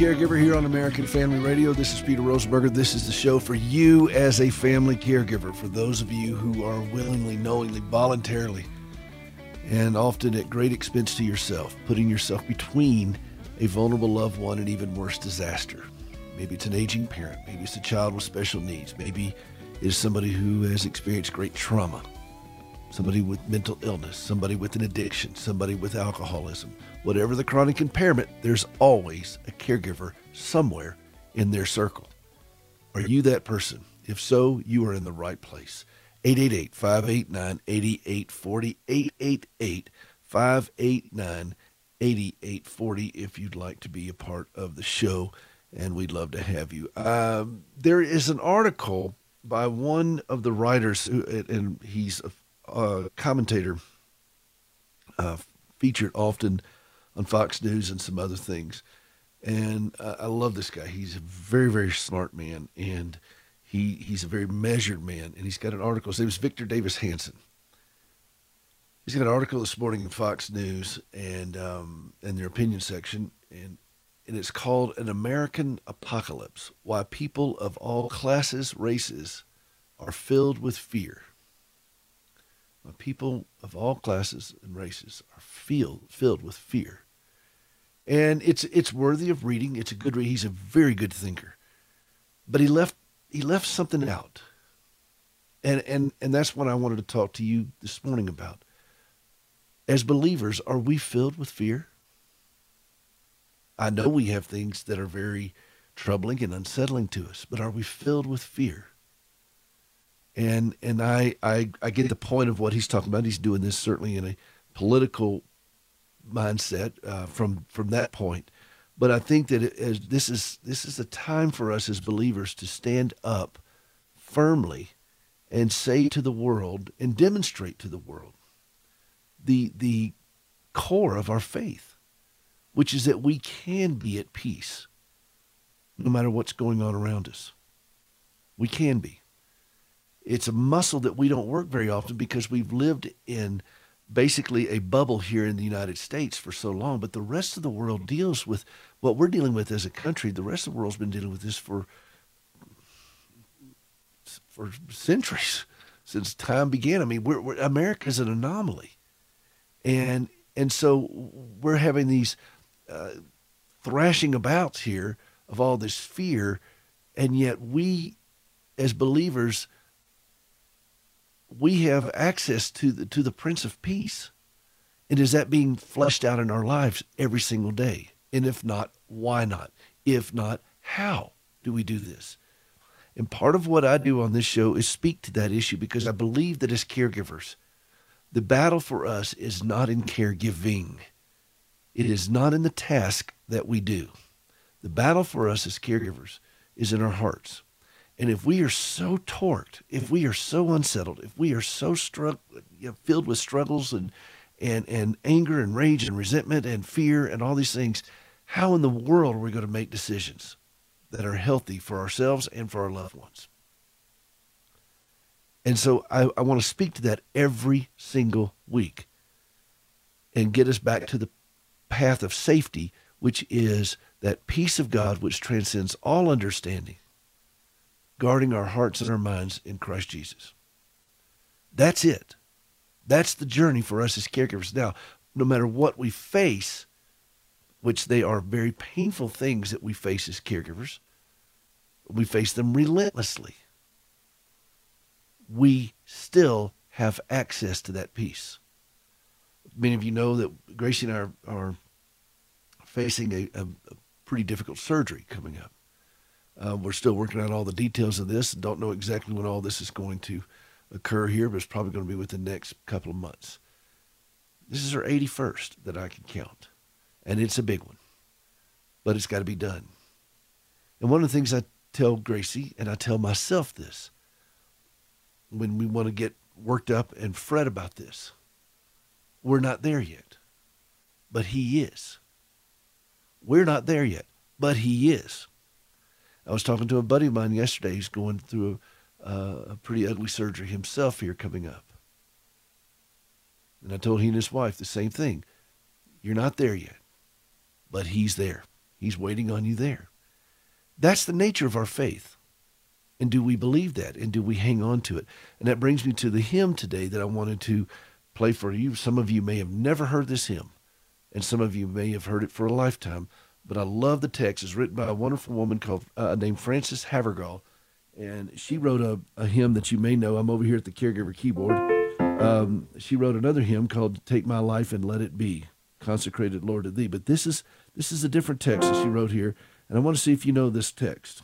Caregiver here on American Family Radio. This is Peter Rosenberger. This is the show for you as a family caregiver, for those of you who are willingly, knowingly, voluntarily, and often at great expense to yourself, putting yourself between a vulnerable loved one and even worse disaster. Maybe it's an aging parent, maybe it's a child with special needs, maybe it's somebody who has experienced great trauma, somebody with mental illness, somebody with an addiction, somebody with alcoholism. Whatever the chronic impairment, there's always a caregiver somewhere in their circle. Are you that person? If so, you are in the right place. 888 589 8840. 888 589 8840 if you'd like to be a part of the show, and we'd love to have you. Um, there is an article by one of the writers, who, and he's a commentator uh, featured often on Fox News and some other things. And uh, I love this guy. He's a very, very smart man, and he he's a very measured man. And he's got an article. His name is Victor Davis Hanson. He's got an article this morning in Fox News and um, in their opinion section, and and it's called "An American Apocalypse: Why People of All Classes, Races, Are Filled with Fear." People of all classes and races are filled filled with fear, and it's it's worthy of reading. It's a good read. He's a very good thinker, but he left he left something out, and and and that's what I wanted to talk to you this morning about as believers, are we filled with fear? I know we have things that are very troubling and unsettling to us, but are we filled with fear? And and I I, I get the point of what he's talking about. He's doing this certainly in a political mindset uh, from from that point, but I think that it, as this is this is a time for us as believers to stand up firmly and say to the world and demonstrate to the world the the core of our faith, which is that we can be at peace no matter what's going on around us. We can be. It's a muscle that we don't work very often because we've lived in basically a bubble here in the United States for so long, but the rest of the world deals with what we're dealing with as a country. The rest of the world's been dealing with this for for centuries since time began. I mean, we're, we're America's an anomaly and and so we're having these uh, thrashing abouts here of all this fear, and yet we, as believers, we have access to the to the Prince of Peace, and is that being fleshed out in our lives every single day? And if not, why not? If not, how do we do this? And part of what I do on this show is speak to that issue because I believe that as caregivers, the battle for us is not in caregiving. It is not in the task that we do. The battle for us as caregivers is in our hearts. And if we are so torqued, if we are so unsettled, if we are so struck, you know, filled with struggles and, and, and anger and rage and resentment and fear and all these things, how in the world are we going to make decisions that are healthy for ourselves and for our loved ones? And so I, I want to speak to that every single week and get us back to the path of safety, which is that peace of God which transcends all understanding, guarding our hearts and our minds in Christ Jesus. That's it. That's the journey for us as caregivers. Now, no matter what we face, which they are very painful things that we face as caregivers, we face them relentlessly we still have access to that peace. Many of you know that Gracie and I are, are facing a, a, a, pretty difficult surgery coming up. Uh, we're still working out all the details of this don't know exactly when all this is going to occur here, but it's probably going to be within the next couple of months. This is her 81st that I can count, and it's a big one, but it's got to be done. And one of the things I tell Gracie, and I tell myself this, when we want to get worked up and fret about this. We're not there yet, but He is. We're not there yet, but He is. I was talking to a buddy of mine yesterday. He's going through a, a pretty ugly surgery himself here coming up. And I told he and his wife the same thing. You're not there yet, but He's there. He's waiting on you there. That's the nature of our faith. And do we believe that? And do we hang on to it? And that brings me to the hymn today that I wanted to play for you. Some of you may have never heard this hymn, and some of you may have heard it for a lifetime. But I love the text. It's written by a wonderful woman called uh, named Frances Havergal, and she wrote a, a hymn that you may know. I'm over here at the caregiver keyboard. Um, she wrote another hymn called "Take My Life and Let It Be," consecrated Lord to Thee. But this is this is a different text that she wrote here, and I want to see if you know this text.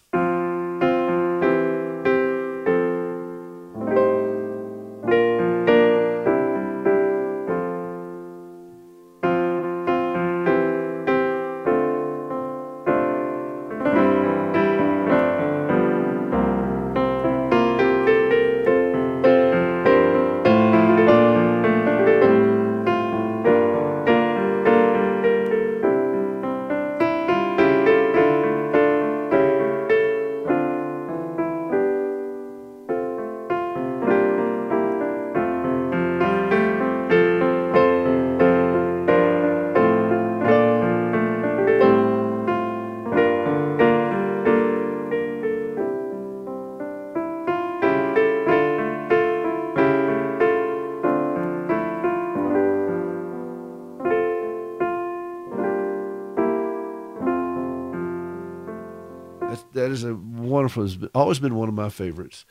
Wonderful. It's always been one of my favorites.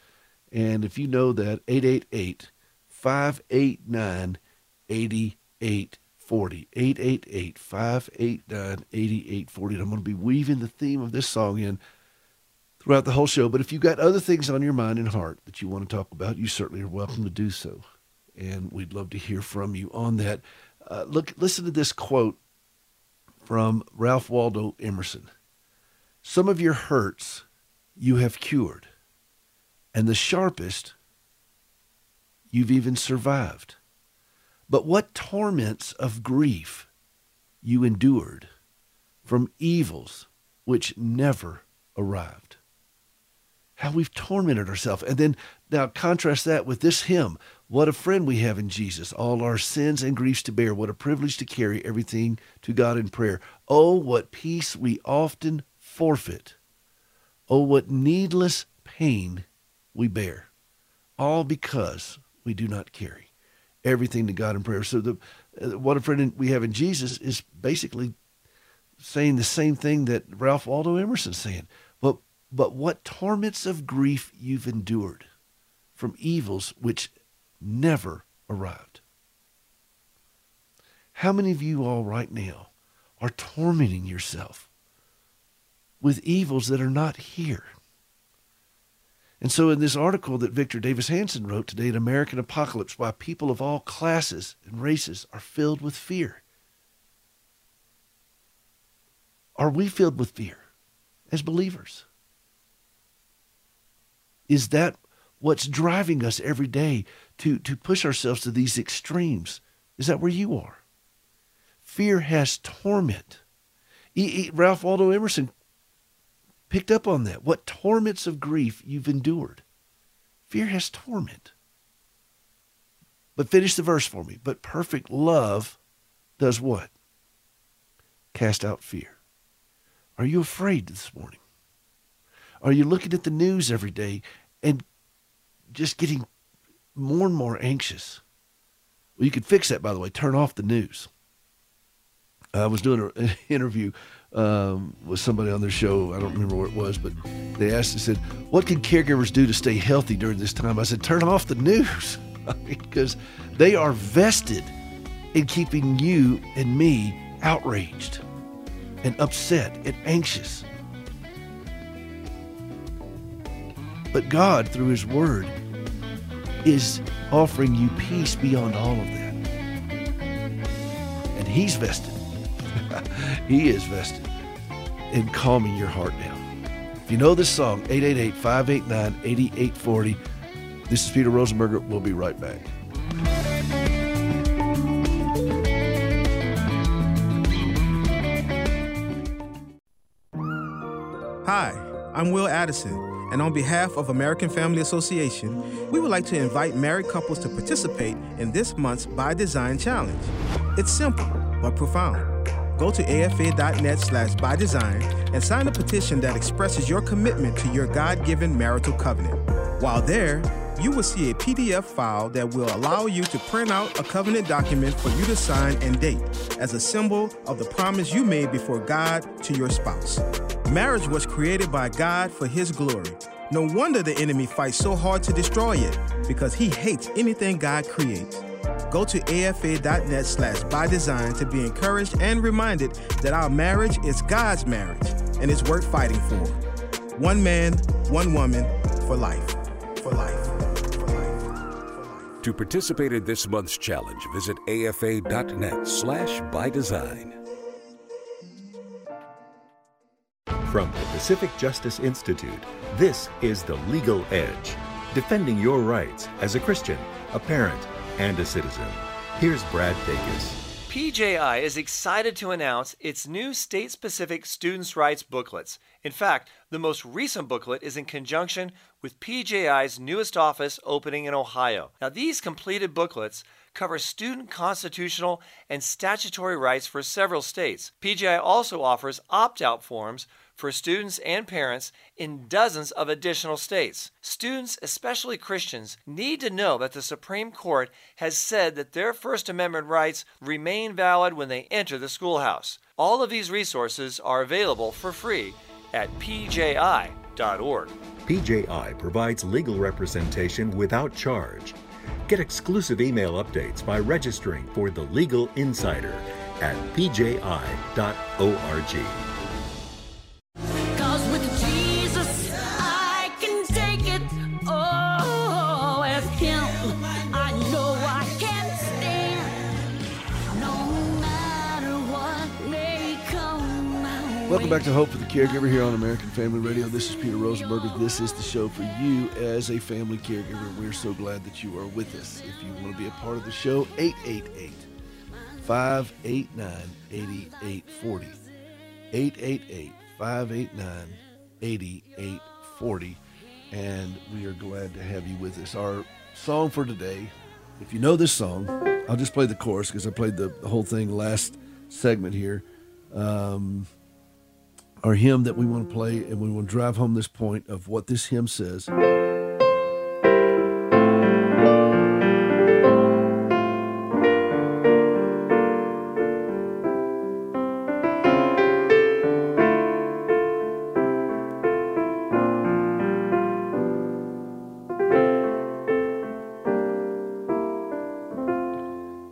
And if you know that, 888 589 8840. 888 589 8840. I'm going to be weaving the theme of this song in throughout the whole show. But if you've got other things on your mind and heart that you want to talk about, you certainly are welcome to do so. And we'd love to hear from you on that. Uh, look, listen to this quote from Ralph Waldo Emerson. Some of your hurts you have cured, and the sharpest you've even survived. But what torments of grief you endured from evils which never arrived. How we've tormented ourselves. And then now contrast that with this hymn. What a friend we have in Jesus, all our sins and griefs to bear. What a privilege to carry everything to God in prayer. Oh, what peace we often forfeit. Oh, what needless pain we bear, all because we do not carry everything to God in prayer. So, the uh, what a friend we have in Jesus is basically saying the same thing that Ralph Waldo Emerson's saying. But, but what torments of grief you've endured from evils which never arrived. How many of you all right now are tormenting yourself with evils that are not here. And so, in this article that Victor Davis Hanson wrote today in American Apocalypse, why people of all classes and races are filled with fear. Are we filled with fear as believers? Is that what's driving us every day to, to push ourselves to these extremes? Is that where you are? Fear has torment. E, e, Ralph Waldo Emerson picked up on that. What torments of grief you've endured. Fear has torment. But finish the verse for me. But perfect love does what? Cast out fear. Are you afraid this morning? Are you looking at the news every day and just getting more and more anxious? Well, you could fix that, by the way. Turn off the news. I was doing an interview um, with somebody on their show. I don't remember where it was, but they asked, they said, What can caregivers do to stay healthy during this time? I said, Turn off the news because they are vested in keeping you and me outraged and upset and anxious. But God, through His Word, is offering you peace beyond all of that. And He's vested he is vested in calming your heart down. If you know this song, 888 589 8840. This is Peter Rosenberger. We'll be right back. Hi, I'm Will Addison, and on behalf of American Family Association, we would like to invite married couples to participate in this month's By Design Challenge. It's simple but profound Go to afa.net slash by design and sign a petition that expresses your commitment to your God given marital covenant. While there, you will see a PDF file that will allow you to print out a covenant document for you to sign and date as a symbol of the promise you made before God to your spouse. Marriage was created by God for His glory. No wonder the enemy fights so hard to destroy it because he hates anything God creates. Go to afa.net slash by design to be encouraged and reminded that our marriage is God's marriage and it's worth fighting for. One man, one woman, for life. For life. For life. For life. To participate in this month's challenge, visit afa.net slash by design. From the Pacific Justice Institute, this is The Legal Edge, defending your rights as a Christian, a parent, and a citizen. Here's Brad Dacus. PJI is excited to announce its new state specific students' rights booklets. In fact, the most recent booklet is in conjunction with PJI's newest office opening in Ohio. Now, these completed booklets cover student constitutional and statutory rights for several states. PJI also offers opt out forms for students and parents in dozens of additional states. Students, especially Christians, need to know that the Supreme Court has said that their First Amendment rights remain valid when they enter the schoolhouse. All of these resources are available for free at pji.org. PJI provides legal representation without charge. Get exclusive email updates by registering for the Legal Insider at pji.org. Welcome back to Hope for the Caregiver here on American Family Radio. This is Peter Rosenberger. This is the show for you as a family caregiver. We're so glad that you are with us. If you want to be a part of the show, 888 589 8840. 888 589 8840. And we are glad to have you with us. Our song for today, if you know this song, I'll just play the chorus because I played the whole thing last segment here. Um, our hymn that we want to play, and we want to drive home this point of what this hymn says.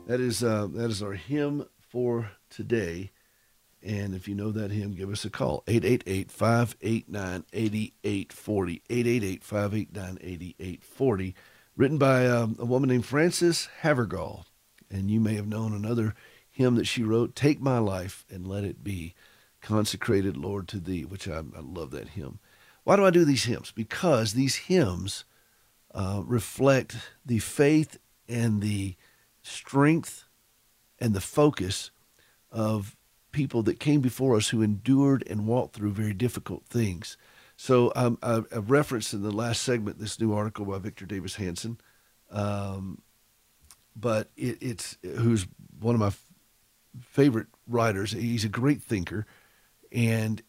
That is uh, that is our hymn for today. And if you know that hymn, give us a call 888 589 8840. 888 589 8840. Written by um, a woman named Frances Havergal. And you may have known another hymn that she wrote Take My Life and Let It Be Consecrated, Lord, to Thee, which I, I love that hymn. Why do I do these hymns? Because these hymns uh, reflect the faith and the strength and the focus of people that came before us who endured and walked through very difficult things. So um, I, I referenced in the last segment this new article by Victor Davis Hanson, um, but it, it's who's one of my f- favorite writers. He's a great thinker, and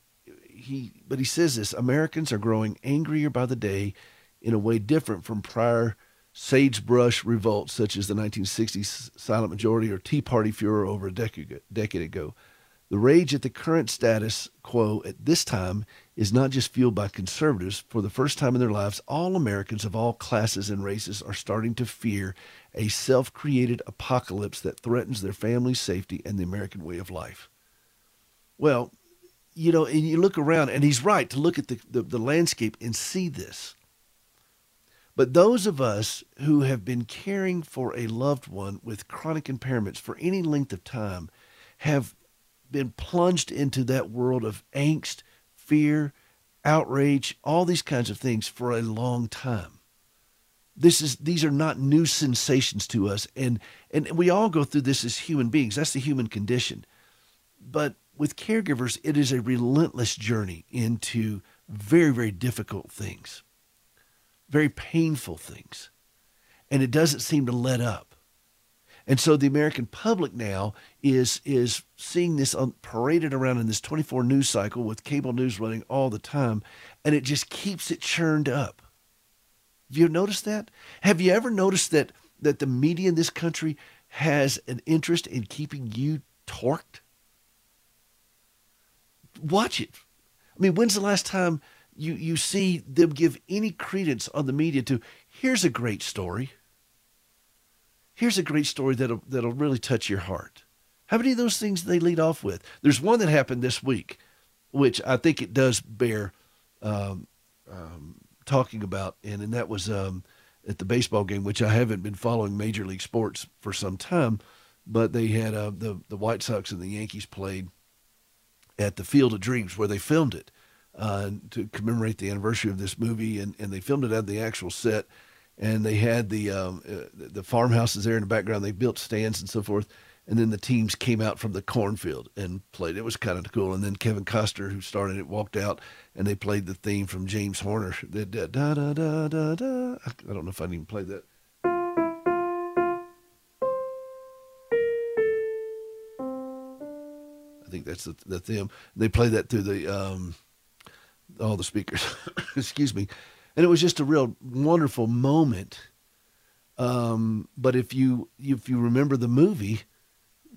he but he says this: Americans are growing angrier by the day in a way different from prior sagebrush revolts such as the 1960s silent majority or Tea Party furor over a decade, decade ago. The rage at the current status quo at this time is not just fueled by conservatives. For the first time in their lives, all Americans of all classes and races are starting to fear a self created apocalypse that threatens their family's safety and the American way of life. Well, you know, and you look around, and he's right to look at the, the, the landscape and see this. But those of us who have been caring for a loved one with chronic impairments for any length of time have been plunged into that world of angst, fear, outrage, all these kinds of things for a long time. This is these are not new sensations to us and and we all go through this as human beings. That's the human condition. But with caregivers it is a relentless journey into very very difficult things. Very painful things. And it doesn't seem to let up. And so the American public now is is seeing this on, paraded around in this 24 news cycle with cable news running all the time, and it just keeps it churned up. Have you noticed that? Have you ever noticed that that the media in this country has an interest in keeping you torqued? Watch it. I mean, when's the last time you, you see them give any credence on the media to here's a great story? Here's a great story that'll that'll really touch your heart. How many of those things they lead off with? There's one that happened this week, which I think it does bear um, um, talking about, and and that was um, at the baseball game, which I haven't been following Major League Sports for some time, but they had uh, the the White Sox and the Yankees played at the Field of Dreams where they filmed it uh, to commemorate the anniversary of this movie, and, and they filmed it at the actual set, and they had the um, uh, the farmhouses there in the background. They built stands and so forth, and then the teams came out from the cornfield and played. It was kind of cool. And then Kevin Costner, who started it, walked out, and they played the theme from James Horner. Da da da da da. da. I don't know if I even played that. I think that's the, the theme. They play that through the um, all the speakers. Excuse me, and it was just a real wonderful moment. Um, but if you if you remember the movie,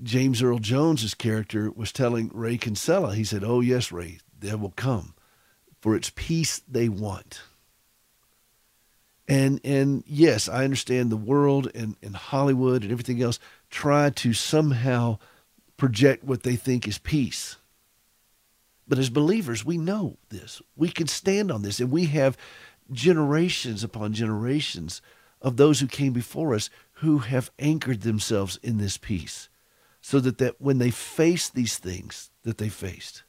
James Earl Jones's character was telling Ray Kinsella, he said, "Oh yes, Ray, they will come, for it's peace they want." And and yes, I understand the world and, and Hollywood and everything else try to somehow project what they think is peace. But as believers, we know this. We can stand on this, and we have generations upon generations of those who came before us who have anchored themselves in this peace so that, that when they faced these things that they faced,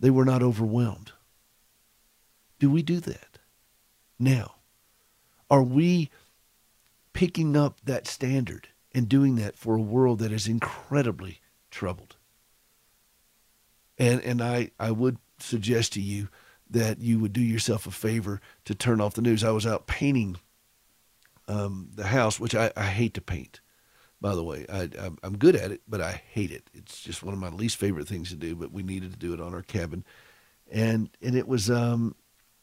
they were not overwhelmed. Do we do that now? Are we picking up that standard and doing that for a world that is incredibly troubled? And and I, I would suggest to you that you would do yourself a favor to turn off the news. I was out painting um, the house, which I, I hate to paint by the way. I, I'm good at it, but I hate it. It's just one of my least favorite things to do. But we needed to do it on our cabin, and and it was. Um,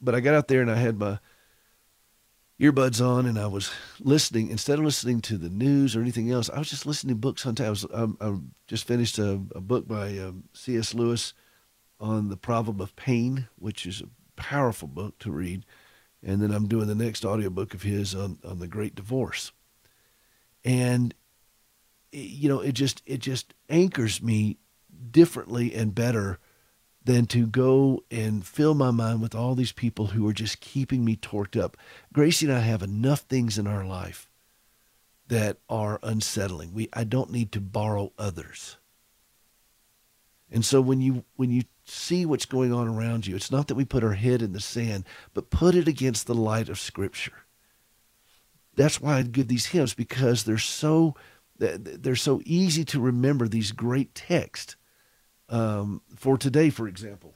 but I got out there and I had my earbuds on and I was listening instead of listening to the news or anything else. I was just listening to books on time. I, was, I, I just finished a, a book by um, C.S. Lewis on the problem of pain, which is a powerful book to read. And then I'm doing the next audiobook of his on, on the great divorce. And you know, it just it just anchors me differently and better than to go and fill my mind with all these people who are just keeping me torqued up. Gracie and I have enough things in our life that are unsettling. We I don't need to borrow others. And so when you when you see what's going on around you, it's not that we put our head in the sand, but put it against the light of scripture. That's why I give these hymns because they're so they're so easy to remember these great texts. Um, for today, for example.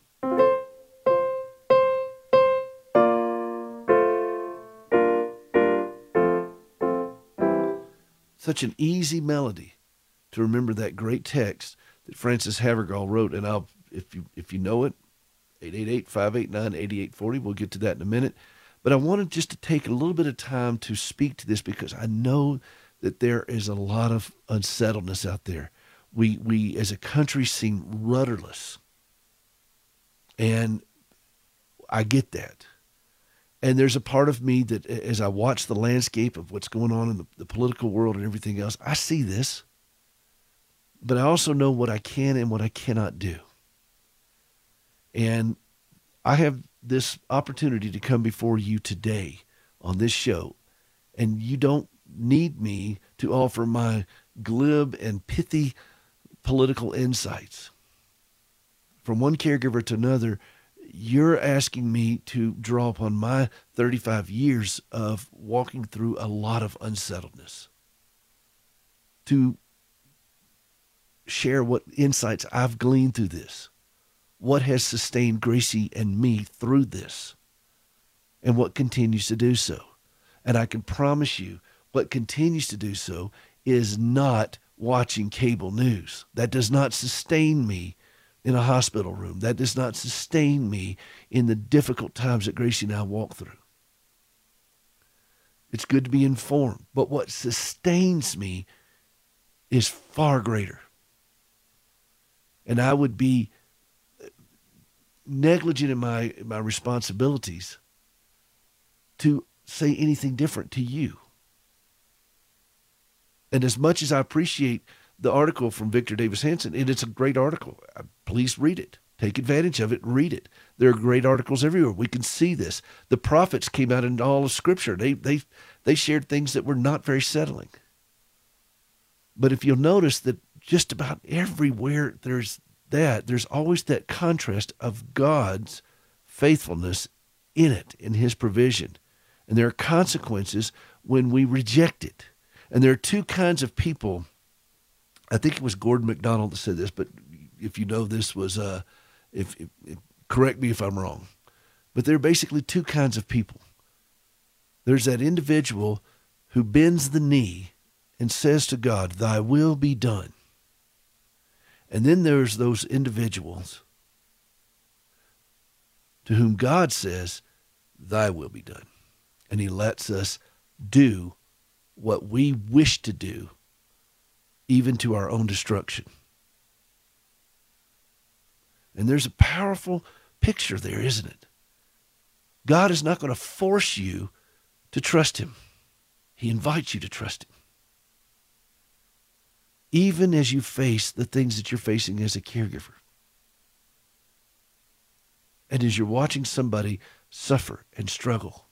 Such an easy melody to remember that great text that Frances Havergal wrote. And I'll, if you if you know it, 888-589-8840. We'll get to that in a minute. But I wanted just to take a little bit of time to speak to this because I know that there is a lot of unsettledness out there. We, we as a country seem rudderless. And I get that. And there's a part of me that, as I watch the landscape of what's going on in the, the political world and everything else, I see this. But I also know what I can and what I cannot do. And I have this opportunity to come before you today on this show, and you don't need me to offer my glib and pithy political insights. From one caregiver to another, you're asking me to draw upon my 35 years of walking through a lot of unsettledness to share what insights I've gleaned through this, what has sustained Gracie and me through this, and what continues to do so. And I can promise you what continues to do so is not watching cable news. That does not sustain me in a hospital room. That does not sustain me in the difficult times that Gracie and I walk through. It's good to be informed, but what sustains me is far greater. And I would be negligent in my my responsibilities to say anything different to you. And as much as I appreciate the article from Victor Davis Hanson, and it's a great article, uh, please read it. Take advantage of it, read it. There are great articles everywhere. We can see this. The prophets came out in all of Scripture. They they they shared things that were not very settling. But if you'll notice that just about everywhere there's that, there's always that contrast of God's faithfulness in it, in His provision. And there are consequences when we reject it. And there are two kinds of people. I think it was Gordon MacDonald that said this, but if you know this was, uh, if, if, if correct me if I'm wrong, but there are basically two kinds of people. There's that individual who bends the knee and says to God, Thy will be done. And then there's those individuals to whom God says, Thy will be done. And He lets us do what we wish to do, even to our own destruction. And there's a powerful picture there, isn't it? God is not going to force you to trust Him, He invites you to trust Him even as you face the things that you're facing as a caregiver. And as you're watching somebody suffer and struggle.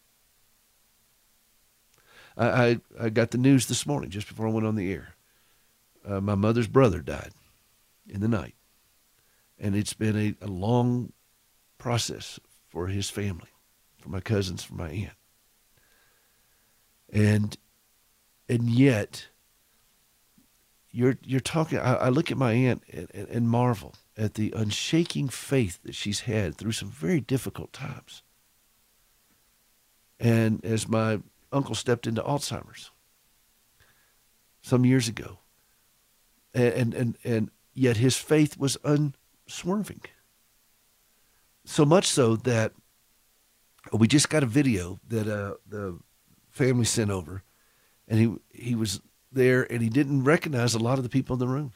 I, I, I got the news this morning just before I went on the air. Uh, my mother's brother died in the night. And it's been a, a long process for his family, for my cousins, for my aunt. And and yet you're you're talking. I, I look at my aunt and, and, marvel at the unshaking faith that she's had through some very difficult times. And as my uncle stepped into Alzheimer's some years ago, and and and yet his faith was unswerving. So much so that we just got a video that uh, the family sent over, and he he was there and he didn't recognize a lot of the people in the room.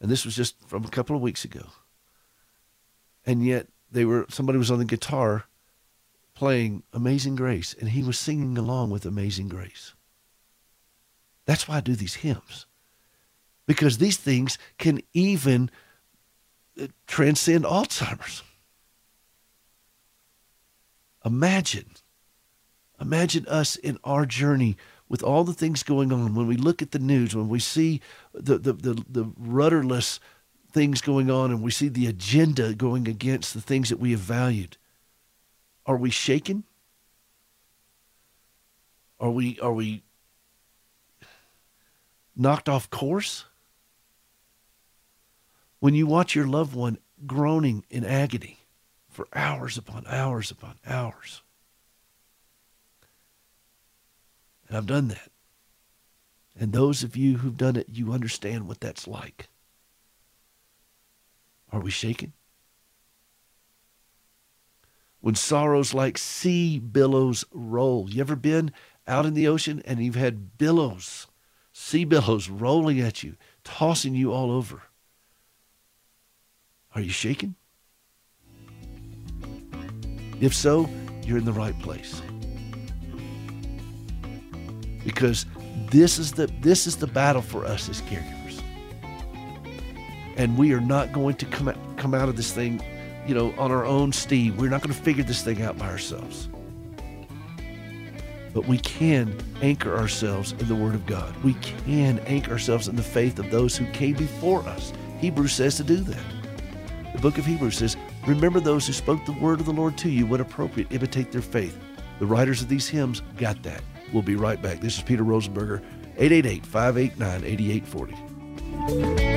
And this was just from a couple of weeks ago. And yet they were somebody was on the guitar playing Amazing Grace and he was singing along with Amazing Grace. That's why I do these hymns. Because these things can even uh, transcend Alzheimer's. Imagine, imagine us in our journey with all the things going on, when we look at the news, when we see the, the, the, the rudderless things going on and we see the agenda going against the things that we have valued, are we shaken? Are we, are we knocked off course? When you watch your loved one groaning in agony for hours upon hours upon hours, I've done that. And those of you who've done it, you understand what that's like. Are we shaken? When sorrows like sea billows roll. You ever been out in the ocean and you've had billows, sea billows rolling at you, tossing you all over? Are you shaken? If so, you're in the right place because this is the this is the battle for us as caregivers. And we are not going to come out, come out of this thing, you know, on our own steam. We're not going to figure this thing out by ourselves. But we can anchor ourselves in the Word of God. We can anchor ourselves in the faith of those who came before us. Hebrews says to do that. The book of Hebrews says, Remember those who spoke the word of the Lord to you when appropriate, imitate their faith. The writers of these hymns got that. We'll be right back. This is Peter Rosenberger, 888 589 8840.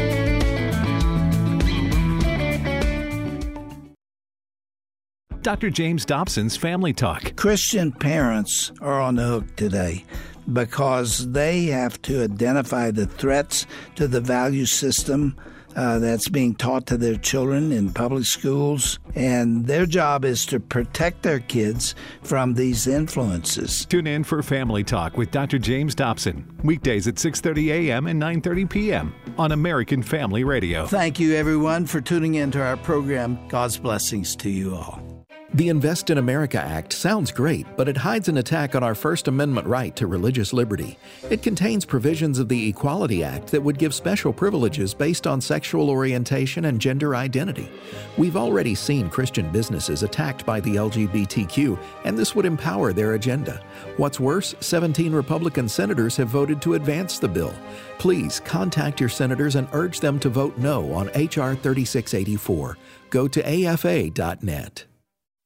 Dr. James Dobson's Family Talk. Christian parents are on the hook today because they have to identify the threats to the value system uh, that's being taught to their children in public schools. And their job is to protect their kids from these influences. Tune in for Family Talk with Dr. James Dobson, weekdays at 6.30 a.m. and 9.30 p.m. on American Family Radio. Thank you, everyone, for tuning in to our program. God's blessings to you all. The Invest in America Act sounds great, but it hides an attack on our First Amendment right to religious liberty. It contains provisions of the Equality Act that would give special privileges based on sexual orientation and gender identity. We've already seen Christian businesses attacked by the LGBTQ, and this would empower their agenda. What's worse, 17 Republican senators have voted to advance the bill. Please contact your senators and urge them to vote no on H.R. 3684. Go to afa.net.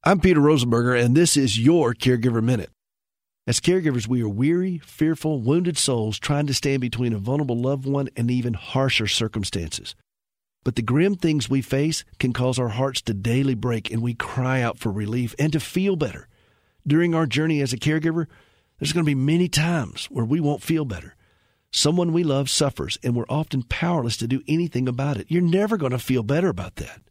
I'm Peter Rosenberger, and this is your Caregiver Minute. As caregivers, we are weary, fearful, wounded souls trying to stand between a vulnerable loved one and even harsher circumstances. But the grim things we face can cause our hearts to daily break, and we cry out for relief and to feel better. During our journey as a caregiver, there's going to be many times where we won't feel better. Someone we love suffers, and we're often powerless to do anything about it. You're never going to feel better about that.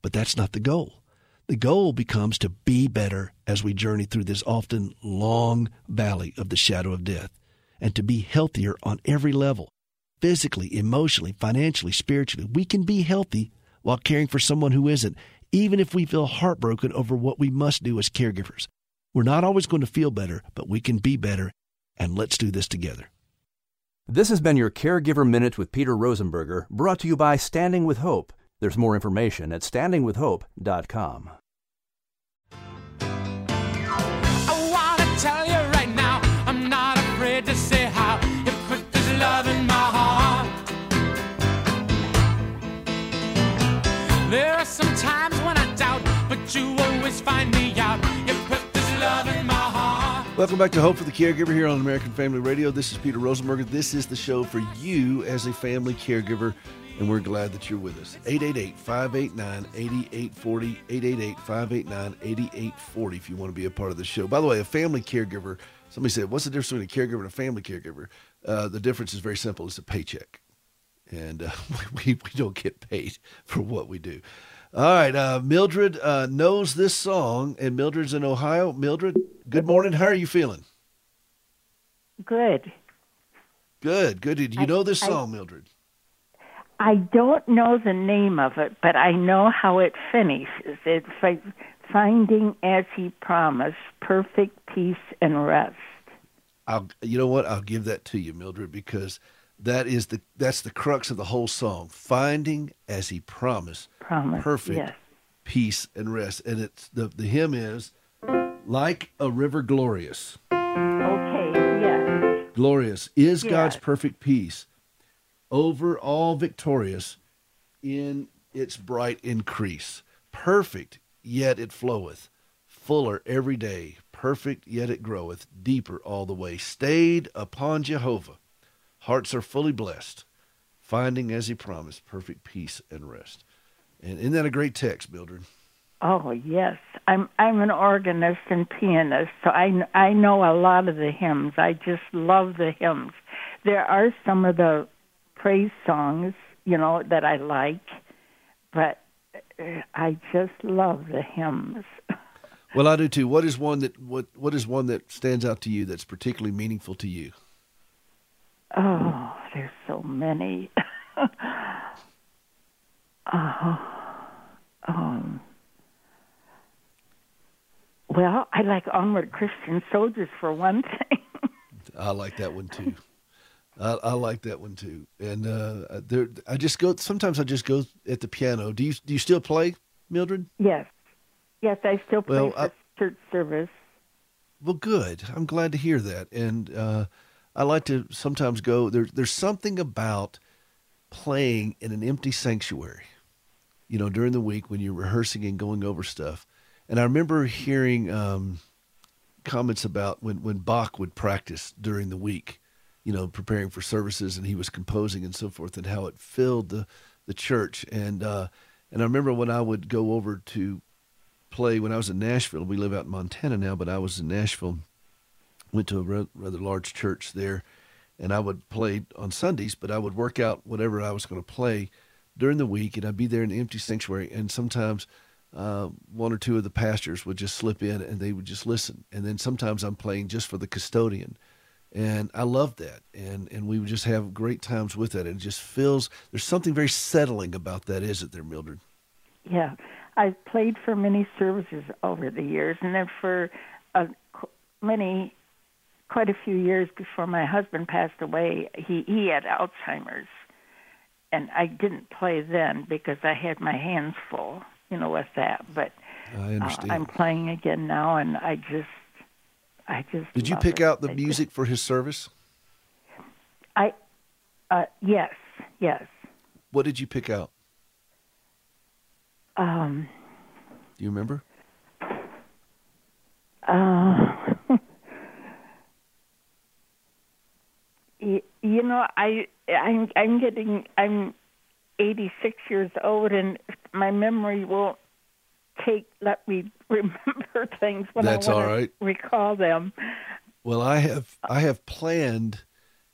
But that's not the goal. The goal becomes to be better as we journey through this often long valley of the shadow of death and to be healthier on every level physically, emotionally, financially, spiritually. We can be healthy while caring for someone who isn't, even if we feel heartbroken over what we must do as caregivers. We're not always going to feel better, but we can be better, and let's do this together. This has been your Caregiver Minute with Peter Rosenberger, brought to you by Standing with Hope. There's more information at standingwithhope.com. I wanna tell you right now, I'm not afraid to say how you put this love in my heart. There are some times when I doubt, but you always find me out. You put this love in my heart. Welcome back to Hope for the Caregiver here on American Family Radio. This is Peter Rosenberger. This is the show for you as a family caregiver, and we're glad that you're with us. 888 589 8840. 888 589 8840 if you want to be a part of the show. By the way, a family caregiver, somebody said, What's the difference between a caregiver and a family caregiver? Uh, the difference is very simple it's a paycheck. And uh, we, we don't get paid for what we do. All right. Uh, Mildred uh, knows this song, and Mildred's in Ohio. Mildred, good morning. How are you feeling? Good. Good, good. Do you I- know this I- song, Mildred? I don't know the name of it, but I know how it finishes. It's like finding as he promised perfect peace and rest. I'll, you know what? I'll give that to you, Mildred, because that is the that's the crux of the whole song. Finding as he promised, Promise. perfect Yes. peace and rest. And it's the the hymn is like a river glorious. Okay. Yes. Glorious is Yes. God's perfect peace, over all victorious in its bright increase. Perfect, yet it floweth, fuller every day. Perfect, yet it groweth, deeper all the way. Stayed upon Jehovah, hearts are fully blessed, finding as he promised perfect peace and rest. And isn't that a great text, Mildred? Oh yes. I'm I'm an organist and pianist, so I I know a lot of the hymns. I just love the hymns. There are some of the praise songs, you know, that I like, but uh, I just love the hymns. Well, I do too. What is one that what what is one that stands out to you that's particularly meaningful to you? Oh, there's so many. oh, um, well, I like Onward Christian Soldiers for one thing. I like that one too. I, I like that one too. And uh, there, I just go. Sometimes I just go at the piano. Do you do you still play, Mildred? yes, yes, I still play Well, I- church service. Well, good. I'm glad to hear that. And uh, I like to sometimes go. There's there's something about playing in an empty sanctuary. You know, during the week when you're rehearsing and going over stuff. And I remember hearing um, comments about when when Bach would practice during the week. You know, preparing for services, and he was composing and so forth, and how it filled the the church. And uh, and I remember when I would go over to play when I was in Nashville. We live out in Montana now, but I was in Nashville went to a rather large church there, and I would play on Sundays, but I would work out whatever I was going to play during the week, and I'd be there in the empty sanctuary, and sometimes uh, one or two of the pastors would just slip in and they would just listen, and then sometimes I'm playing just for the custodian, and I love that, and and we just have great times with that. And it just feels there's something very settling about that, is it, there, Mildred? Yeah, I've played for many services over the years, and then for uh, many, quite a few years before my husband passed away, he he had Alzheimer's, and I didn't play then because I had my hands full, you know, with that. But I understand. Uh, I'm playing again now, and I just, I just. Did you pick it. out the I music for his service? I, uh, yes, yes. What did you pick out? Um, Do you remember? uh, y- you know, I, I'm, I'm getting, I'm 86 years old, and my memory won't take, let me remember things when That's I all right. recall them. Well, I have I have planned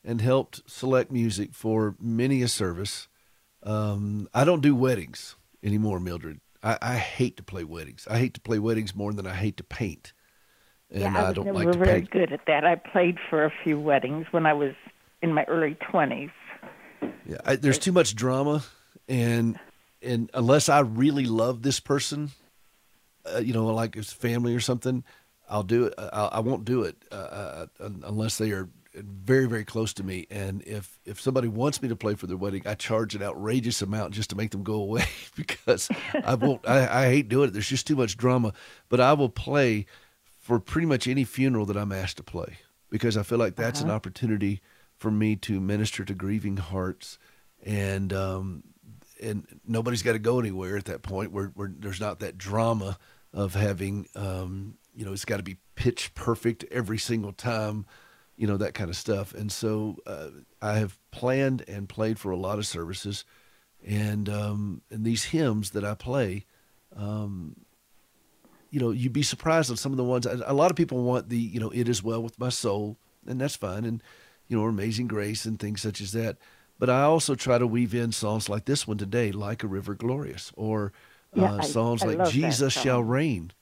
and helped select music for many a service. Um, I don't do weddings anymore, Mildred. I, I hate to play weddings. I hate to play weddings more than I hate to paint, and yeah, I, I, don't never like to very paint. good at that. I played for a few weddings when I was in my early 20s. Yeah, I, there's too much drama, and and unless I really love this person, uh, you know, like it's family or something, I'll do it. I, I won't do it uh, uh, unless they are very very close to me. And if if somebody wants me to play for their wedding, I charge an outrageous amount just to make them go away because I won't. I, I hate doing it. There's just too much drama. But I will play for pretty much any funeral that I'm asked to play because I feel like that's an Uh-huh. opportunity for me to minister to grieving hearts and um, and nobody's got to go anywhere at that point where, where there's not that drama of having um, you know it's got to be pitch perfect every single time you know that kind of stuff. And so uh, I have planned and played for a lot of services. And um, and these hymns that I play um, you know you'd be surprised on some of the ones a a lot of people want the you know it is well with my soul and that's fine and you know amazing grace and things such as that. But I also try to weave in songs like this one today, like a river glorious, or Yeah, uh, songs I like love that Jesus shall reign,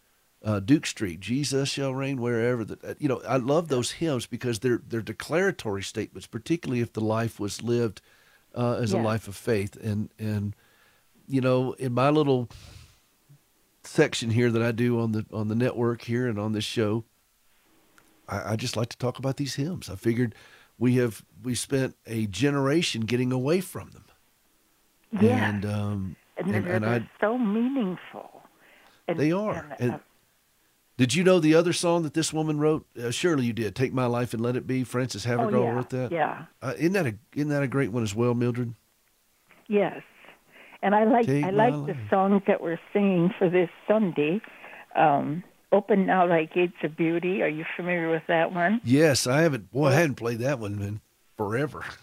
uh, Duke Street, Jesus shall reign wherever. That uh, you know, I love those hymns because they're they're declaratory statements, particularly if the life was lived uh, as a life of faith. And and you know, in my little section here that I do on the on the network here and on this show, I, I just like to talk about these hymns. I figured we have we spent a generation getting away from them. Yeah. And um And, and, they're, and they're I so meaningful. And, they are. and, uh, did you know the other song that this woman wrote? Uh, surely you did. Take my life and let it be. Frances Havergal oh, yeah, wrote that. Yeah. Uh, isn't that a isn't that a great one as well, Mildred? Yes, and I like Take I like the songs that we're singing for this Sunday. Um, Open now thy gates of beauty. Are you familiar with that one? Yes, I haven't. Boy, I hadn't played that one in forever.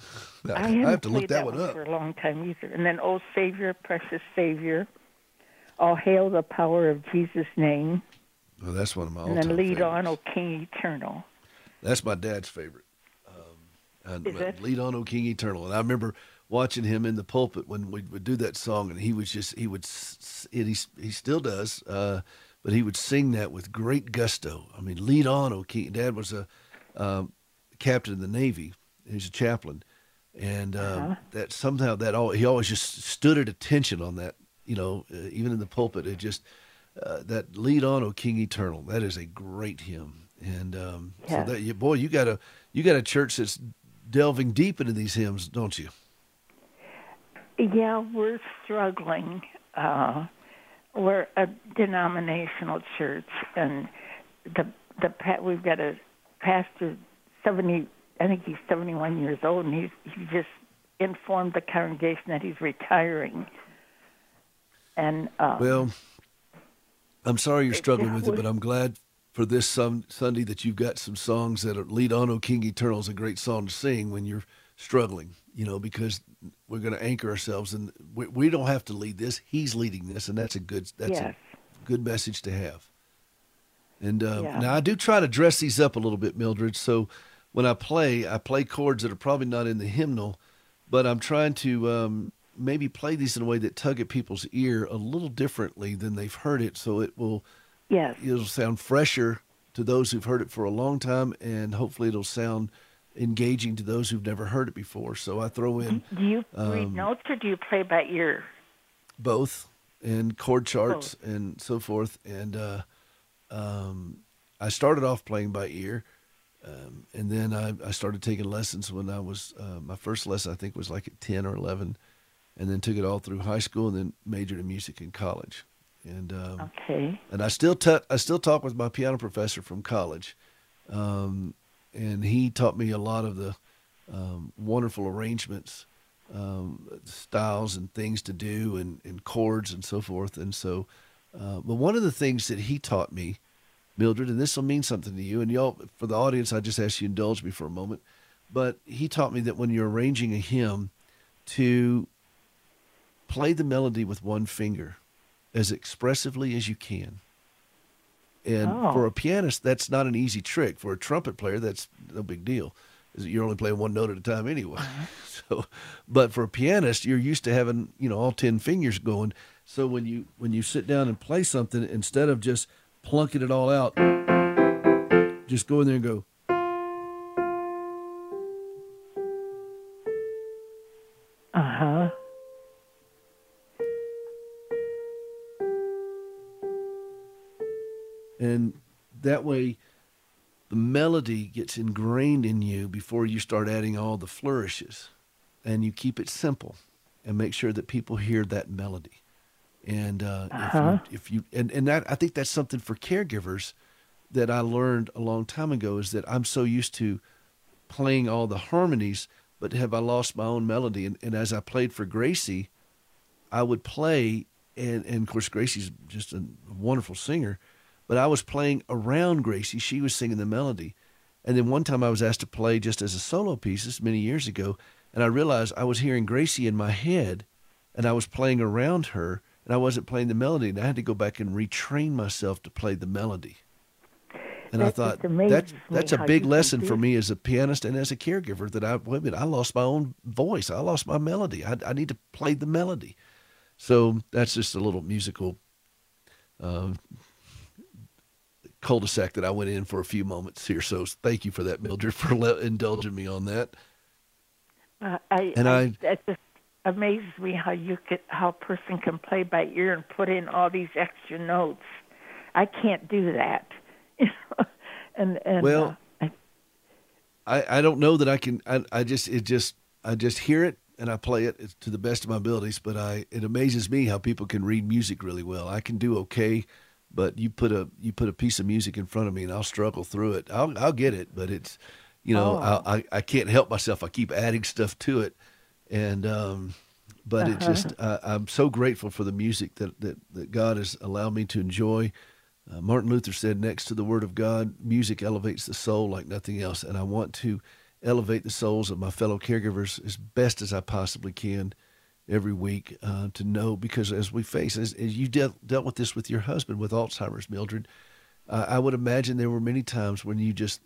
I, I haven't to look that, one up. for a long time either. And then, Oh Savior, precious Savior, all hail the power of Jesus' name. Well, that's one of my and then lead favorites. on, O King Eternal. That's my dad's favorite. Um, and, Is it? Lead on, O King Eternal. And I remember watching him in the pulpit when we would do that song, and he was just he would and he he still does, uh, but he would sing that with great gusto. I mean, lead on, O King. Dad was a um, captain in the Navy. He was a chaplain, and um, Uh-huh. that somehow that all he always just stood at attention on that. You know, uh, even in the pulpit, it just uh, that lead on, O King Eternal. That is a great hymn, and um, Yeah. so that boy, you got a you got a church that's delving deep into these hymns, don't you? Yeah, we're struggling. Uh, we're a denominational church, and the the we've got a pastor seventy. I think he's seventy one years old, and he's he just informed the congregation that he's retiring. And uh, Well, I'm sorry you're struggling with it, but I'm glad for this sun, Sunday that you've got some songs that are "Lead On, O King Eternal" is a great song to sing when you're struggling. You know, because we're going to anchor ourselves, and we, we don't have to lead this. He's leading this, and that's a good that's Yes. a good message to have. And uh, Yeah. now I do try to dress these up a little bit, Mildred. So when I play, I play chords that are probably not in the hymnal, but I'm trying to um, maybe play these in a way that tug at people's ear a little differently than they've heard it, so it will Yes. it'll sound fresher to those who've heard it for a long time, and hopefully it'll sound engaging to those who've never heard it before. So I throw in Do you read Um, notes or do you play by ear? both and chord charts and so forth. And uh, um, I started off playing by ear, um, and then I, I started taking lessons when I was uh, my first lesson I think was like at ten or eleven, and then took it all through high school and then majored in music in college. And um, Okay. and I still t- I still talk with my piano professor from college, um, and he taught me a lot of the um, wonderful arrangements, um, styles, and things to do, and, and chords and so forth. And so, uh, but one of the things that he taught me, Mildred, and this will mean something to you, and y'all for the audience, I just ask you indulge me for a moment. But he taught me that when you're arranging a hymn, to play the melody with one finger as expressively as you can. And Oh. for a pianist, that's not an easy trick. For a trumpet player, that's no big deal. You're only playing one note at a time anyway. Uh-huh. So, but for a pianist, you're used to having you know all ten fingers going. So when you when you sit down and play something, instead of just plunking it all out, just go in there and go. Uh huh. and that way the melody gets ingrained in you before you start adding all the flourishes and you keep it simple and make sure that people hear that melody and uh, Uh-huh. if you, if you and, and that i think that's something for caregivers that i learned a long time ago is that i'm so used to playing all the harmonies but have i lost my own melody and, and as i played for gracie I would play, and, and of course, Gracie's just a wonderful singer, but I was playing around Gracie. She was singing the melody. And then one time I was asked to play just as a solo piece, this many years ago, and I realized I was hearing Gracie in my head, and I was playing around her, and I wasn't playing the melody, and I had to go back and retrain myself to play the melody. And I thought that's that's a big lesson for me as a pianist and as a caregiver that I wait a minute, I lost my own voice. I lost my melody. I, I need to play the melody. So that's just a little musical uh, cul-de-sac that I went in for a few moments here. So thank you for that, Mildred, for le- indulging me on that. Uh, I, And I, I- that just amazes me how you could how a person can play by ear and put in all these extra notes. I can't do that. And and Well, uh, I, I, I don't know that I can. I, I just it just I just hear it and I play it to the best of my abilities. But I it amazes me how people can read music really well. I can do okay, but you put a you put a piece of music in front of me and I'll struggle through it. I'll I'll get it, but it's you know Oh. I, I I can't help myself. I keep adding stuff to it, and um, but it Uh-huh. just I, I'm so grateful for the music that that that God has allowed me to enjoy. Uh, Martin Luther said, next to the Word of God, music elevates the soul like nothing else. And I want to elevate the souls of my fellow caregivers as best as I possibly can every week uh, to know, because as we face, as, as you dealt, dealt with this with your husband with Alzheimer's, Mildred, uh, I would imagine there were many times when you just,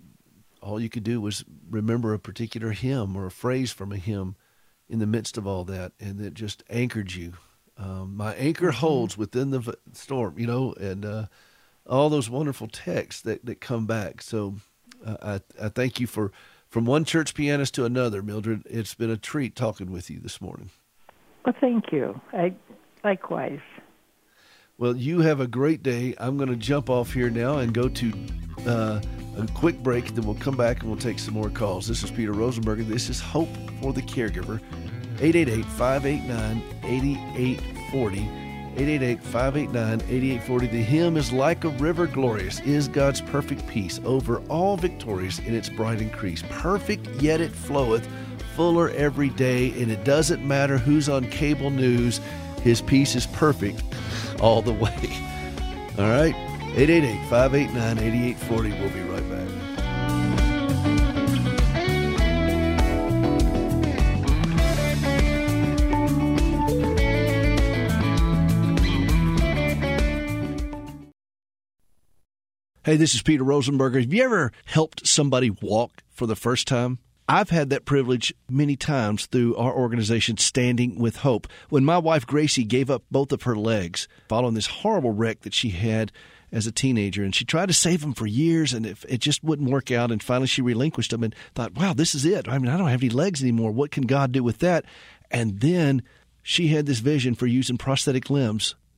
all you could do was remember a particular hymn or a phrase from a hymn in the midst of all that, and it just anchored you. Um, my anchor holds within the v- storm, you know, and uh, all those wonderful texts that, that come back. So uh, I, I thank you for from one church pianist to another, Mildred. It's been a treat talking with you this morning. well, thank you. I likewise. Well, you have a great day. I'm going to jump off here now and go to uh, a quick break. Then we'll come back and we'll take some more calls. This is Peter Rosenberger, this is Hope for the Caregiver. 888 589 8840. 888 589 8840. The hymn is like a river glorious, is God's perfect peace, over all victorious in its bright increase. Perfect, yet it floweth, fuller every day, and it doesn't matter who's on cable news, his peace is perfect all the way. All right? 888 589 8840. We'll be right Hey, this is Peter Rosenberger. Have you ever helped somebody walk for the first time? I've had that privilege many times through our organization, Standing with Hope. When my wife Gracie gave up both of her legs following this horrible wreck that she had as a teenager, and she tried to save them for years, and it, it just wouldn't work out. And finally, she relinquished them and thought, "Wow, this is it. I mean, I don't have any legs anymore. What can God do with that?" And then she had this vision for using prosthetic limbs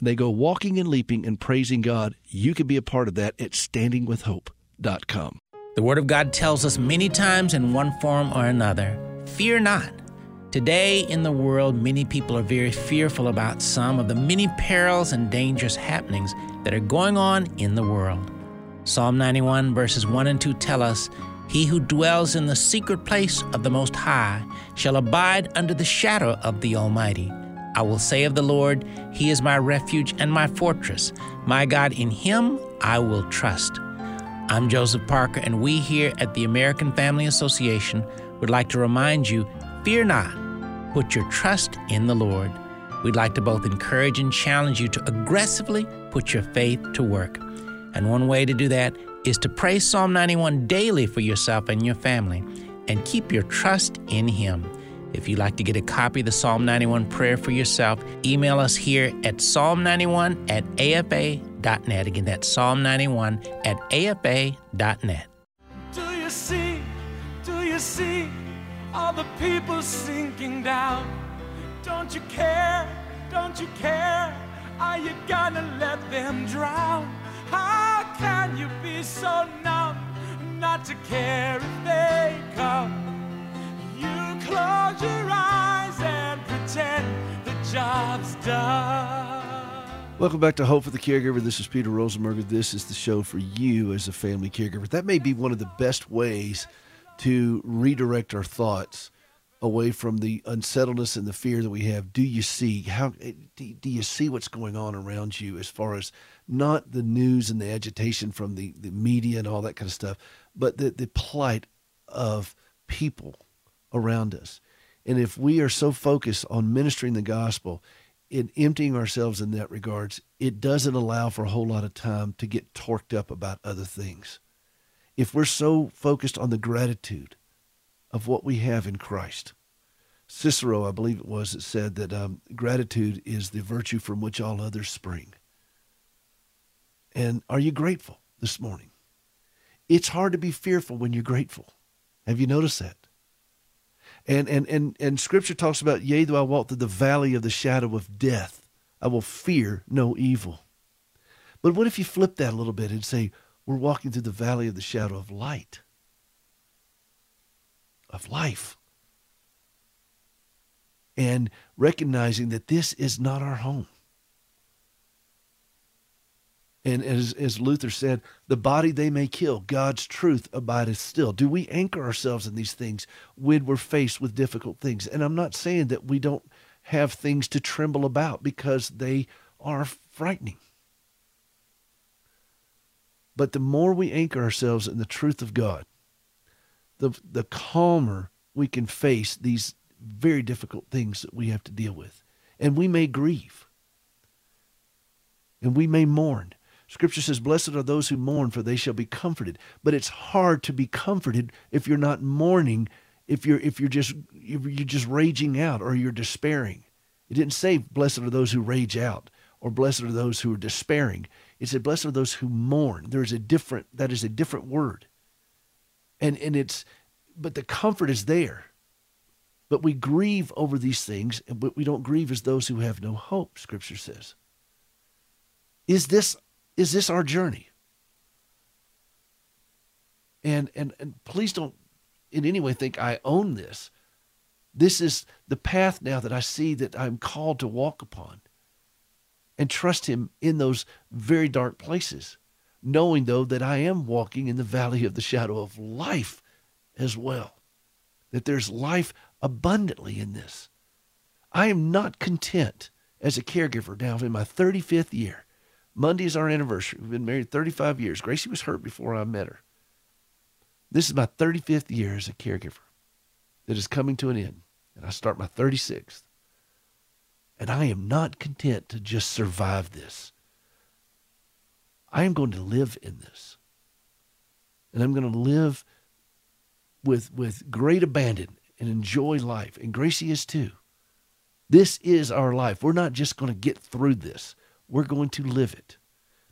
they go walking and leaping and praising God. You can be a part of that at standingwithhope.com. The Word of God tells us many times in one form or another fear not. Today in the world, many people are very fearful about some of the many perils and dangerous happenings that are going on in the world. Psalm 91, verses 1 and 2 tell us, He who dwells in the secret place of the Most High shall abide under the shadow of the Almighty. I will say of the Lord, He is my refuge and my fortress. My God, in Him I will trust. I'm Joseph Parker, and we here at the American Family Association would like to remind you fear not, put your trust in the Lord. We'd like to both encourage and challenge you to aggressively put your faith to work. And one way to do that is to pray Psalm 91 daily for yourself and your family and keep your trust in Him. If you'd like to get a copy of the Psalm 91 prayer for yourself, email us here at psalm91 at afa.net. Again, that's psalm 91 at afa.net. Do you see, do you see all the people sinking down? Don't you care, don't you care? Are you gonna let them drown? How can you be so numb not to care if they come? You close your eyes and pretend the job's done. Welcome back to Hope for the Caregiver. This is Peter Rosenberger. This is the show for you as a family caregiver. That may be one of the best ways to redirect our thoughts away from the unsettledness and the fear that we have. Do you see how do you see what's going on around you as far as not the news and the agitation from the, the media and all that kind of stuff, but the, the plight of people around us. And if we are so focused on ministering the gospel in emptying ourselves in that regards, it doesn't allow for a whole lot of time to get torqued up about other things. If we're so focused on the gratitude of what we have in Christ, Cicero, I believe it was, that said that um, gratitude is the virtue from which all others spring. And are you grateful this morning? It's hard to be fearful when you're grateful. Have you noticed that? And, and, and, and scripture talks about, yea, though I walk through the valley of the shadow of death, I will fear no evil. But what if you flip that a little bit and say, we're walking through the valley of the shadow of light, of life, and recognizing that this is not our home. And as, as Luther said, the body they may kill, God's truth abideth still. Do we anchor ourselves in these things when we're faced with difficult things? And I'm not saying that we don't have things to tremble about because they are frightening. But the more we anchor ourselves in the truth of God, the, the calmer we can face these very difficult things that we have to deal with. And we may grieve. And we may mourn. Scripture says, Blessed are those who mourn, for they shall be comforted. But it's hard to be comforted if you're not mourning, if you're if you're just if you're just raging out or you're despairing. It didn't say, Blessed are those who rage out, or blessed are those who are despairing. It said, Blessed are those who mourn. There is a different that is a different word. And and it's but the comfort is there. But we grieve over these things, but we don't grieve as those who have no hope, Scripture says. Is this is this our journey? And, and, and please don't in any way think I own this. This is the path now that I see that I'm called to walk upon and trust Him in those very dark places. knowing though that I am walking in the valley of the shadow of life as well. That there's life abundantly in this. I am not content as a caregiver now in my 35th year. Monday is our anniversary. We've been married 35 years. Gracie was hurt before I met her. This is my 35th year as a caregiver that is coming to an end, and I start my 36th. And I am not content to just survive this. I am going to live in this. And I'm going to live with, with great abandon and enjoy life. And Gracie is too. This is our life. We're not just going to get through this, we're going to live it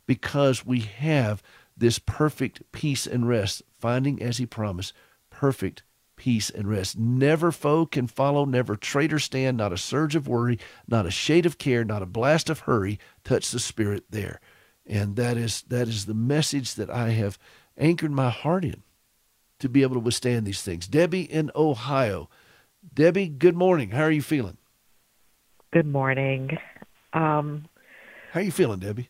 because we have this perfect peace and rest, finding as he promised, perfect peace and rest. Never foe can follow, never traitor stand, not a surge of worry, not a shade of care, not a blast of hurry touch the spirit there. And that is that is the message that I have anchored my heart in to be able to withstand these things. Debbie in Ohio. Debbie, good morning. How are you feeling? Good morning. Um, How you feeling, Debbie?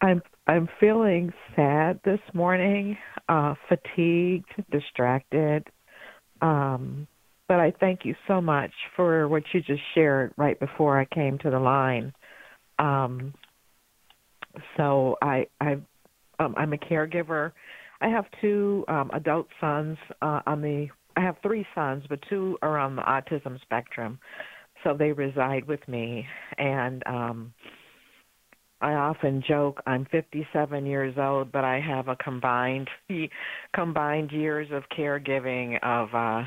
I'm I'm feeling sad this morning, uh, fatigued, distracted. Um, but I thank you so much for what you just shared right before I came to the line. Um, so I I um, I'm a caregiver. I have two um, adult sons uh, on the. I have three sons, but two are on the autism spectrum, so they reside with me. And um, I often joke I'm 57 years old, but I have a combined combined years of caregiving of uh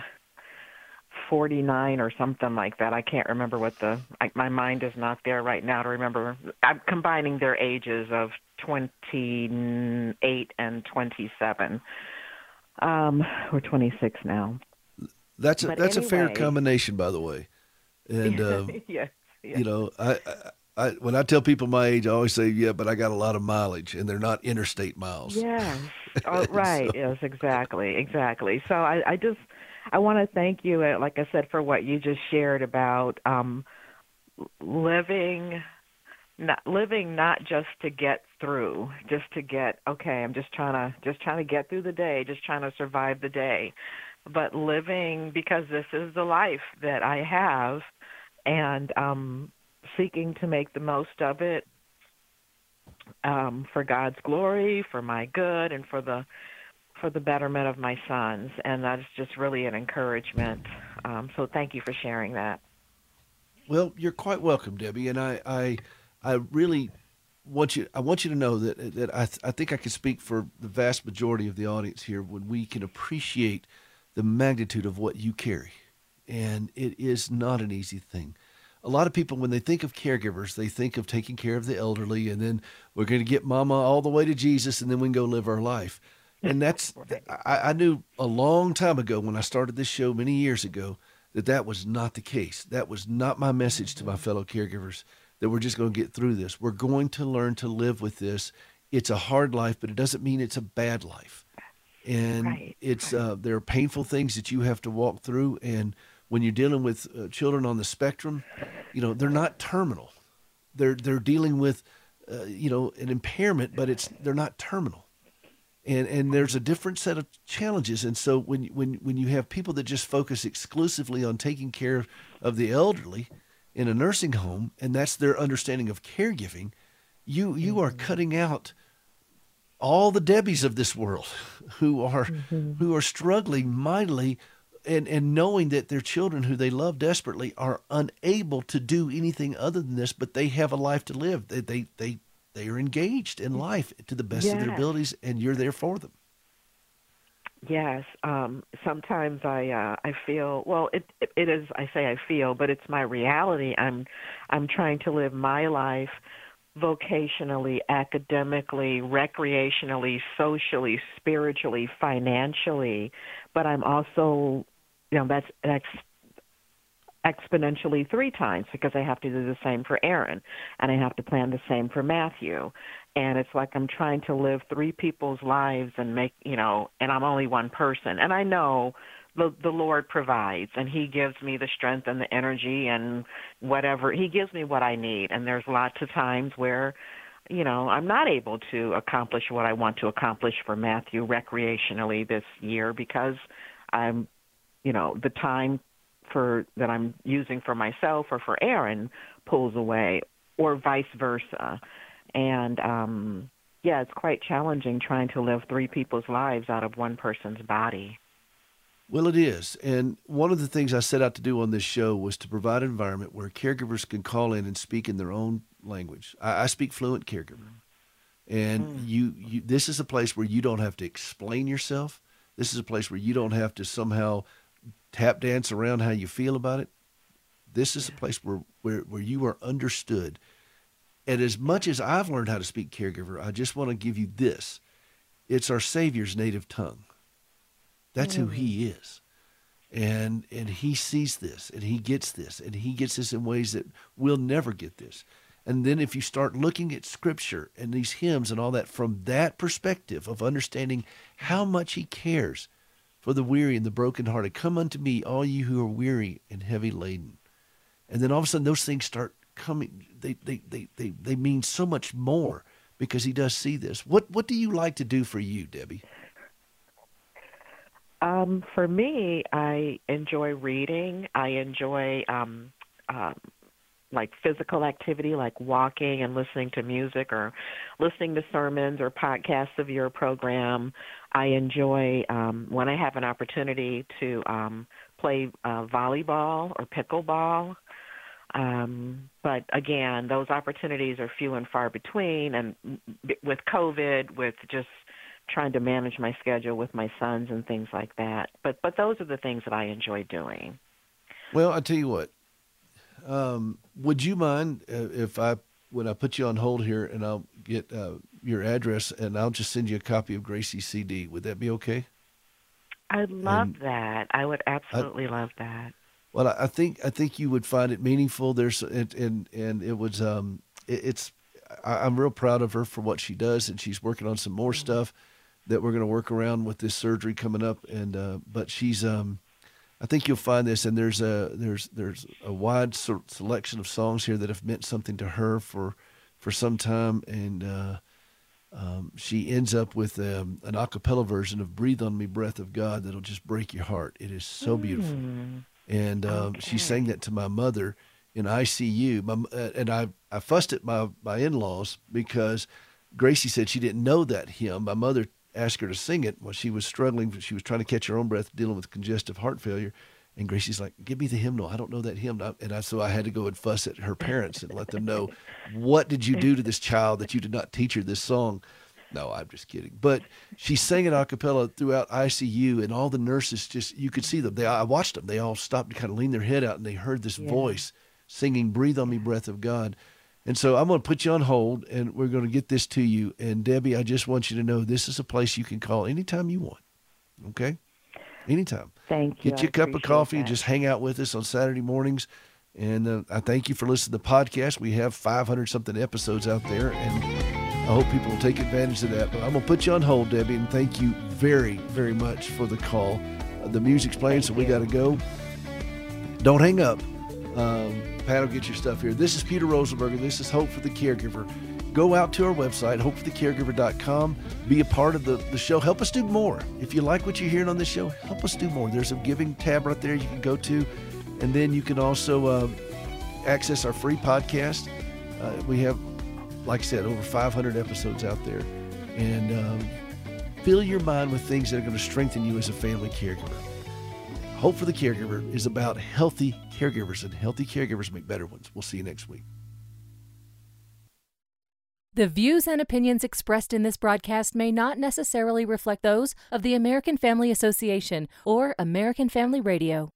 49 or something like that. I can't remember what the I, my mind is not there right now to remember. I'm combining their ages of 28 and 27. Um, we're 26 now. That's a But that's a fair combination, by the way. And um, yes, yes. you know, I, I, I when I tell people my age, I always say, "Yeah, but I got a lot of mileage, and they're not interstate miles." Yes. Oh, right. Yes, exactly. Exactly. So I, I just I want to thank you, uh, like I said, for what you just shared about um, living, not living not just to get through, just to get okay. I'm just trying to just trying to get through the day, just trying to survive the day, but living because this is the life that I have, and um, seeking to make the most of it um, for God's glory, for my good, and for the for the betterment of my sons. And that's just really an encouragement. Um, so thank you for sharing that. Well, you're quite welcome, Debbie, and I, I, I really want you. I want you to know that that I, I think I can speak for the vast majority of the audience here when we can appreciate the magnitude of what you carry, and it is not an easy thing. A lot of people, when they think of caregivers, they think of taking care of the elderly, and then we're going to get Mama all the way to Jesus, and then we can go live our life. And that's I, I knew a long time ago when I started this show many years ago that that was not the case. That was not my message to my mm-hmm. fellow caregivers that we're just going to get through this. We're going to learn to live with this. It's a hard life, but it doesn't mean it's a bad life. And Right, it's uh, there are painful things that you have to walk through. And when you're dealing with uh, children on the spectrum, you know they're not terminal. They're they're dealing with uh, you know an impairment, but it's they're not terminal and and there's a different set of challenges and so when when when you have people that just focus exclusively on taking care of the elderly in a nursing home and that's their understanding of caregiving you you are cutting out all the debbies of this world who are who are struggling mightily and and knowing that their children who they love desperately are unable to do anything other than this but they have a life to live they they they, they are engaged in life to the best of their abilities and you're there for them Yes. Um, sometimes I uh, I feel well. It it is. I say I feel, but it's my reality. I'm I'm trying to live my life vocationally, academically, recreationally, socially, spiritually, financially, but I'm also, you know, that's that's exponentially three times because I have to do the same for Aaron and I have to plan the same for Matthew. And it's like I'm trying to live three people's lives and make, you know, and I'm only one person. And I know the the Lord provides and he gives me the strength and the energy and whatever. He gives me what I need. And there's lots of times where you know, I'm not able to accomplish what I want to accomplish for Matthew recreationally this year because I'm, you know, the time for that I'm using for myself or for Aaron pulls away, or vice versa. And um, yeah, it's quite challenging trying to live three people's lives out of one person's body. Well, it is. And one of the things I set out to do on this show was to provide an environment where caregivers can call in and speak in their own language. I, I speak fluent caregiver. And mm. you, you, this is a place where you don't have to explain yourself. This is a place where you don't have to somehow tap dance around how you feel about it. This is a place where, where, where you are understood. And as much as I've learned how to speak caregiver, I just want to give you this. It's our Savior's native tongue. That's mm. who he is. And and he sees this and he gets this and he gets this in ways that we'll never get this. And then if you start looking at scripture and these hymns and all that from that perspective of understanding how much he cares for the weary and the brokenhearted, come unto me, all you who are weary and heavy laden. And then all of a sudden those things start coming they they, they, they, they mean so much more because he does see this. What what do you like to do for you, Debbie? Um, for me, I enjoy reading. I enjoy um, um, like physical activity, like walking and listening to music or listening to sermons or podcasts of your program. I enjoy um, when I have an opportunity to um, play uh, volleyball or pickleball. Um, but again, those opportunities are few and far between. And with COVID, with just trying to manage my schedule with my sons and things like that. But but those are the things that I enjoy doing. Well, I tell you what. Um, would you mind uh, if I when I put you on hold here and I'll get uh, your address and I'll just send you a copy of Gracie's CD? Would that be okay? I'd love and that. I would absolutely I, love that. Well, I think I think you would find it meaningful. There's and and, and it was um it, it's I, am real proud of her for what she does and she's working on some more mm-hmm. stuff that we're going to work around with this surgery coming up. And uh, but she's, um, I think you'll find this, and there's a there's there's a wide selection of songs here that have meant something to her for for some time, and uh, um, she ends up with um, an a cappella version of "Breathe on Me, Breath of God" that'll just break your heart. It is so beautiful, mm. and um, okay. she sang that to my mother in ICU. My, uh, and I I fussed at my my in laws because. Gracie said she didn't know that hymn. My mother asked her to sing it while she was struggling. She was trying to catch her own breath, dealing with congestive heart failure. And Gracie's like, "Give me the hymnal. I don't know that hymn." And I, so I had to go and fuss at her parents and let them know, "What did you do to this child that you did not teach her this song?" No, I'm just kidding. But she sang it a cappella throughout ICU, and all the nurses just—you could see them. They, I watched them. They all stopped and kind of leaned their head out, and they heard this yeah. voice singing, "Breathe on me, breath of God." And so I'm going to put you on hold and we're going to get this to you. And Debbie, I just want you to know this is a place you can call anytime you want. Okay? Anytime. Thank you. Get you a cup of coffee that. and just hang out with us on Saturday mornings. And uh, I thank you for listening to the podcast. We have 500 something episodes out there, and I hope people will take advantage of that. But I'm going to put you on hold, Debbie, and thank you very, very much for the call. Uh, the music's playing, thank so we got to go. Don't hang up. Um, Pat will get your stuff here. This is Peter Rosenberger. This is Hope for the Caregiver. Go out to our website, hopeforthecaregiver.com. Be a part of the, the show. Help us do more. If you like what you're hearing on this show, help us do more. There's a giving tab right there you can go to. And then you can also uh, access our free podcast. Uh, we have, like I said, over 500 episodes out there. And um, fill your mind with things that are going to strengthen you as a family caregiver. Hope for the Caregiver is about healthy caregivers, and healthy caregivers make better ones. We'll see you next week. The views and opinions expressed in this broadcast may not necessarily reflect those of the American Family Association or American Family Radio.